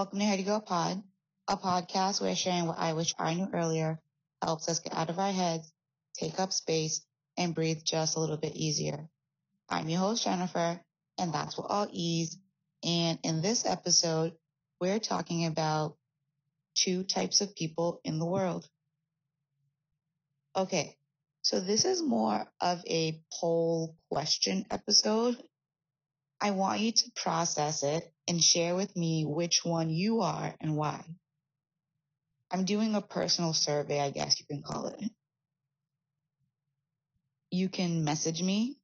Welcome to Heady Girl Pod, a podcast where sharing what I wish I knew earlier helps us get out of our heads, take up space, and breathe just a little bit easier. I'm your host, Jennifer, and that's what all ease. And in this episode, we're talking about two types of people in the world. Okay, so this is more of a poll question episode. I want you to process it and share with me which one you are and why. I'm doing a personal survey, I guess you can call it. You can message me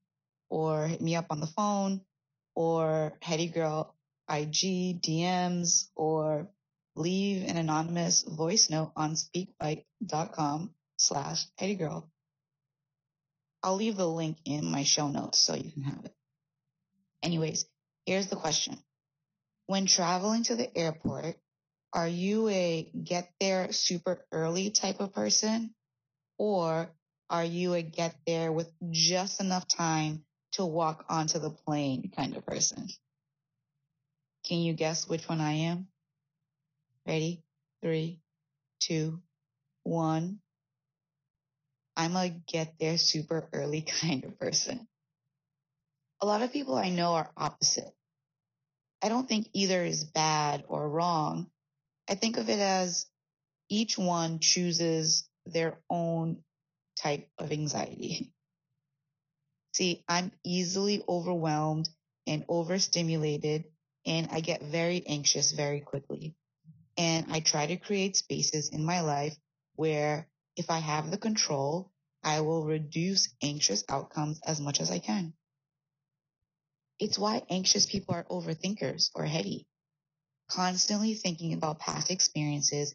or hit me up on the phone or Heady Girl IG DMs or leave an anonymous voice note on speakpipe.com slash headygirl. I'll leave the link in my show notes so you can have it. Anyways, here's the question. When traveling to the airport, are you a get there super early type of person or are you a get there with just enough time to walk onto the plane kind of person? Can you guess which one I am? Ready? Three, two, one. I'm a get there super early kind of person. A lot of people I know are opposite. I don't think either is bad or wrong. I think of it as each one chooses their own type of anxiety. See, I'm easily overwhelmed and overstimulated and I get very anxious very quickly. And I try to create spaces in my life where if I have the control, I will reduce anxious outcomes as much as I can. It's why anxious people are overthinkers or heady, constantly thinking about past experiences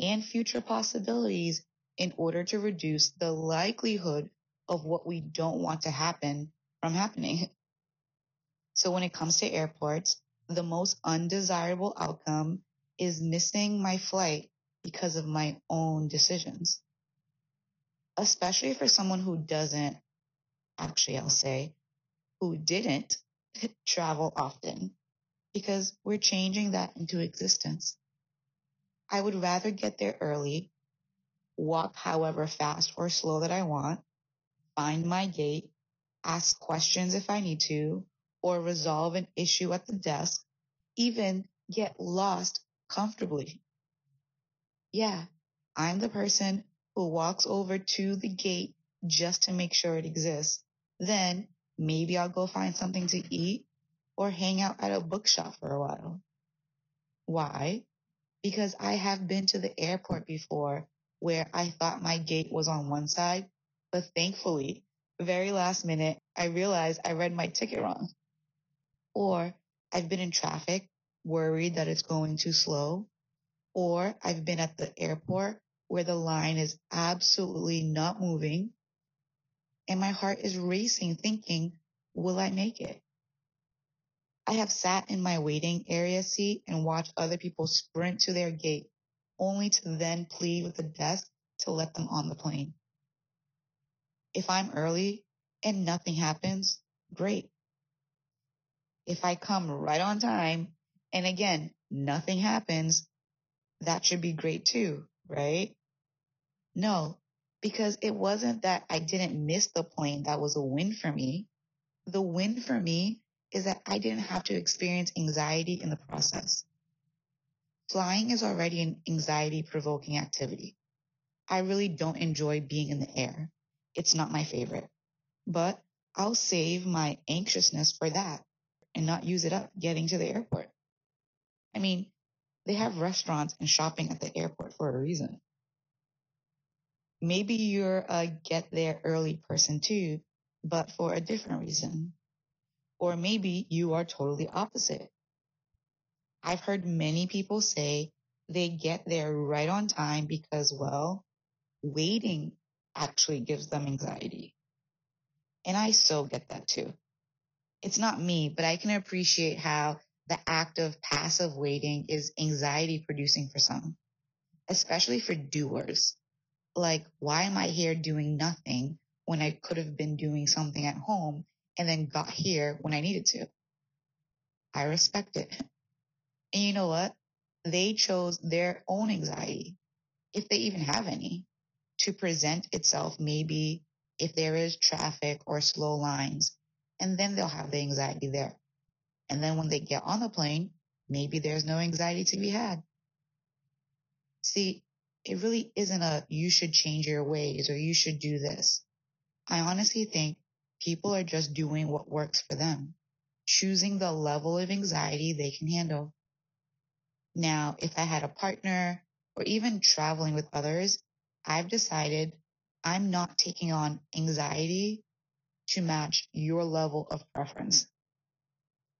and future possibilities in order to reduce the likelihood of what we don't want to happen from happening. So when it comes to airports, the most undesirable outcome is missing my flight because of my own decisions. Especially for someone who doesn't, actually, I'll say, who didn't travel often because we're changing that into existence. I would rather get there early, walk however fast or slow that I want, find my gate, ask questions if I need to, or resolve an issue at the desk, even get lost comfortably. Yeah, I'm the person who walks over to the gate just to make sure it exists. Then maybe I'll go find something to eat or hang out at a bookshop for a while. Why? Because I have been to the airport before where I thought my gate was on one side, but thankfully, very last minute, I realized I read my ticket wrong. Or I've been in traffic, worried that it's going too slow. Or I've been at the airport where the line is absolutely not moving and my heart is racing thinking, will I make it? I have sat in my waiting area seat and watched other people sprint to their gate only to then plead with the desk to let them on the plane. If I'm early and nothing happens, great. If I come right on time and again, nothing happens, that should be great too, right? No, because it wasn't that I didn't miss the plane that was a win for me. The win for me is that I didn't have to experience anxiety in the process. Flying is already an anxiety provoking activity. I really don't enjoy being in the air. It's not my favorite, but I'll save my anxiousness for that and not use it up getting to the airport. I mean, they have restaurants and shopping at the airport for a reason. Maybe you're a get there early person too, but for a different reason. Or maybe you are totally opposite. I've heard many people say they get there right on time because, well, waiting actually gives them anxiety. And I so get that too. It's not me, but I can appreciate how the act of passive waiting is anxiety producing for some, especially for doers. Like, why am I here doing nothing when I could have been doing something at home and then got here when I needed to? I respect it. And you know what? they chose their own anxiety, if they even have any, to present itself maybe if there is traffic or slow lines, and then they'll have the anxiety there. And then when they get on the plane, maybe there's no anxiety to be had. See, it really isn't a you should change your ways or you should do this. I honestly think people are just doing what works for them, choosing the level of anxiety they can handle. Now, if I had a partner or even traveling with others, I've decided I'm not taking on anxiety to match your level of preference.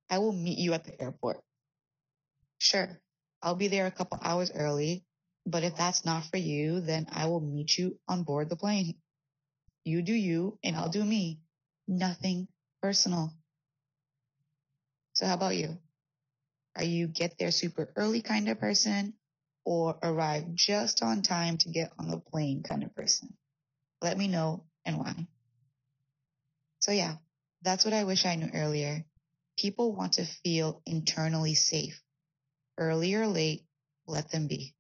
I will meet you at the airport. Sure, I'll be there a couple hours early, but if that's not for you, then I will meet you on board the plane. You do you and I'll do me. Nothing personal. So how about you? Are you get there super early kind of person or arrive just on time to get on the plane kind of person? Let me know and why. So yeah, that's what I wish I knew earlier. People want to feel internally safe. Early or late, let them be.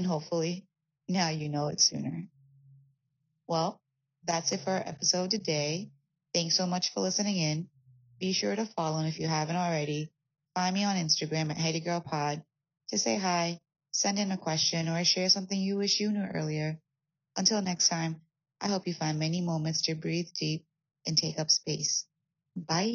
And hopefully now you know it sooner. Well, that's it for our episode today. Thanks so much for listening in. Be sure to follow, if you haven't already, find me on Instagram at HeadyGirlPod to say hi, send in a question, or share something you wish you knew earlier. Until next time, I hope you find many moments to breathe deep and take up space. Bye.